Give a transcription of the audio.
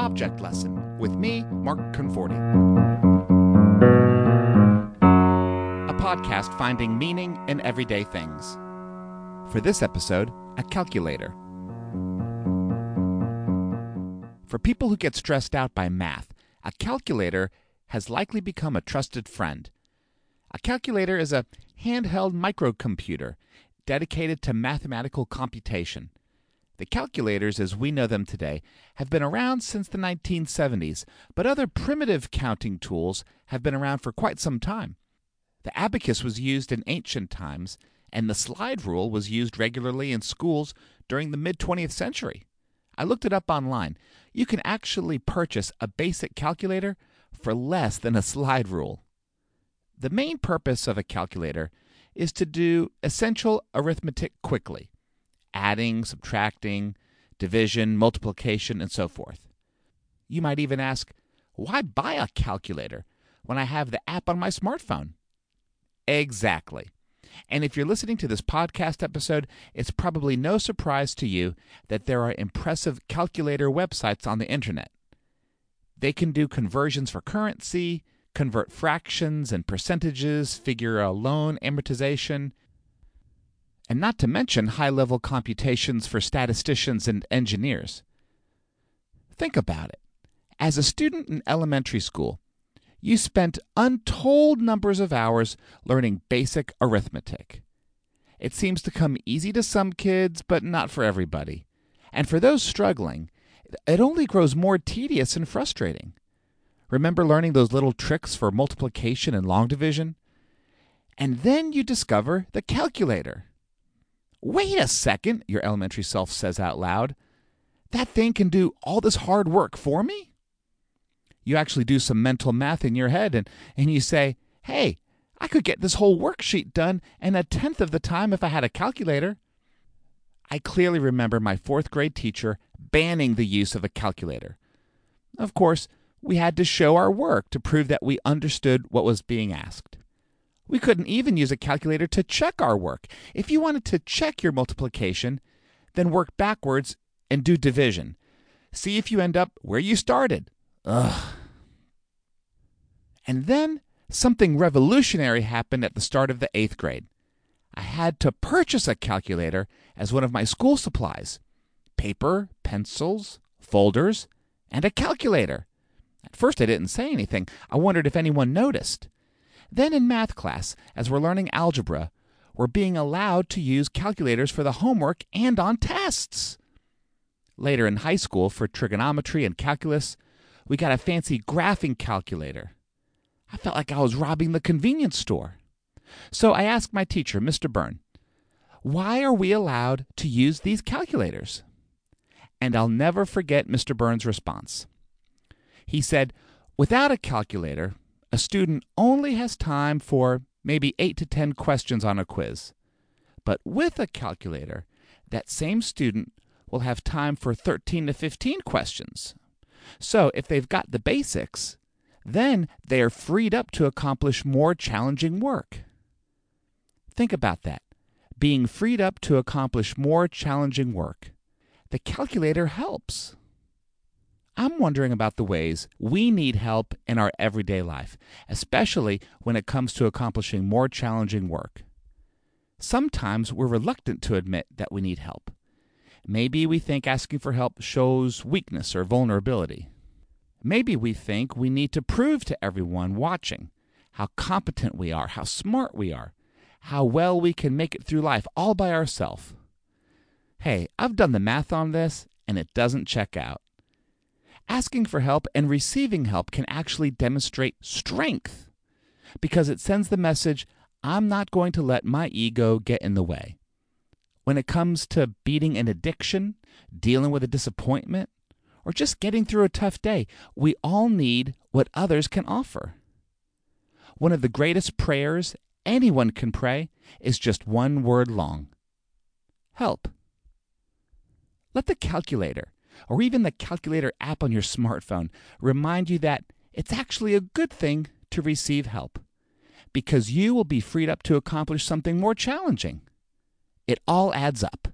Object Lesson with me, Mark Conforti. A podcast finding meaning in everyday things. For this episode, a calculator. For people who get stressed out by math, a calculator has likely become a trusted friend. A calculator is a handheld microcomputer dedicated to mathematical computation. The calculators, as we know them today, have been around since the 1970s, but other primitive counting tools have been around for quite some time. The abacus was used in ancient times, and the slide rule was used regularly in schools during the mid 20th century. I looked it up online. You can actually purchase a basic calculator for less than a slide rule. The main purpose of a calculator is to do essential arithmetic quickly adding, subtracting, division, multiplication, and so forth. You might even ask, why buy a calculator when I have the app on my smartphone? Exactly. And if you're listening to this podcast episode, it's probably no surprise to you that there are impressive calculator websites on the internet. They can do conversions for currency, convert fractions and percentages, figure a loan amortization, and not to mention high level computations for statisticians and engineers. Think about it. As a student in elementary school, you spent untold numbers of hours learning basic arithmetic. It seems to come easy to some kids, but not for everybody. And for those struggling, it only grows more tedious and frustrating. Remember learning those little tricks for multiplication and long division? And then you discover the calculator. Wait a second, your elementary self says out loud. That thing can do all this hard work for me? You actually do some mental math in your head and, and you say, hey, I could get this whole worksheet done in a tenth of the time if I had a calculator. I clearly remember my fourth grade teacher banning the use of a calculator. Of course, we had to show our work to prove that we understood what was being asked. We couldn't even use a calculator to check our work. If you wanted to check your multiplication, then work backwards and do division. See if you end up where you started. Ugh. And then something revolutionary happened at the start of the eighth grade. I had to purchase a calculator as one of my school supplies paper, pencils, folders, and a calculator. At first, I didn't say anything. I wondered if anyone noticed. Then in math class, as we're learning algebra, we're being allowed to use calculators for the homework and on tests. Later in high school, for trigonometry and calculus, we got a fancy graphing calculator. I felt like I was robbing the convenience store. So I asked my teacher, Mr. Byrne, why are we allowed to use these calculators? And I'll never forget Mr. Byrne's response. He said, Without a calculator, a student only has time for maybe 8 to 10 questions on a quiz. But with a calculator, that same student will have time for 13 to 15 questions. So if they've got the basics, then they are freed up to accomplish more challenging work. Think about that being freed up to accomplish more challenging work. The calculator helps. I'm wondering about the ways we need help in our everyday life, especially when it comes to accomplishing more challenging work. Sometimes we're reluctant to admit that we need help. Maybe we think asking for help shows weakness or vulnerability. Maybe we think we need to prove to everyone watching how competent we are, how smart we are, how well we can make it through life all by ourselves. Hey, I've done the math on this and it doesn't check out. Asking for help and receiving help can actually demonstrate strength because it sends the message I'm not going to let my ego get in the way. When it comes to beating an addiction, dealing with a disappointment, or just getting through a tough day, we all need what others can offer. One of the greatest prayers anyone can pray is just one word long help. Let the calculator or even the calculator app on your smartphone remind you that it's actually a good thing to receive help because you will be freed up to accomplish something more challenging. It all adds up.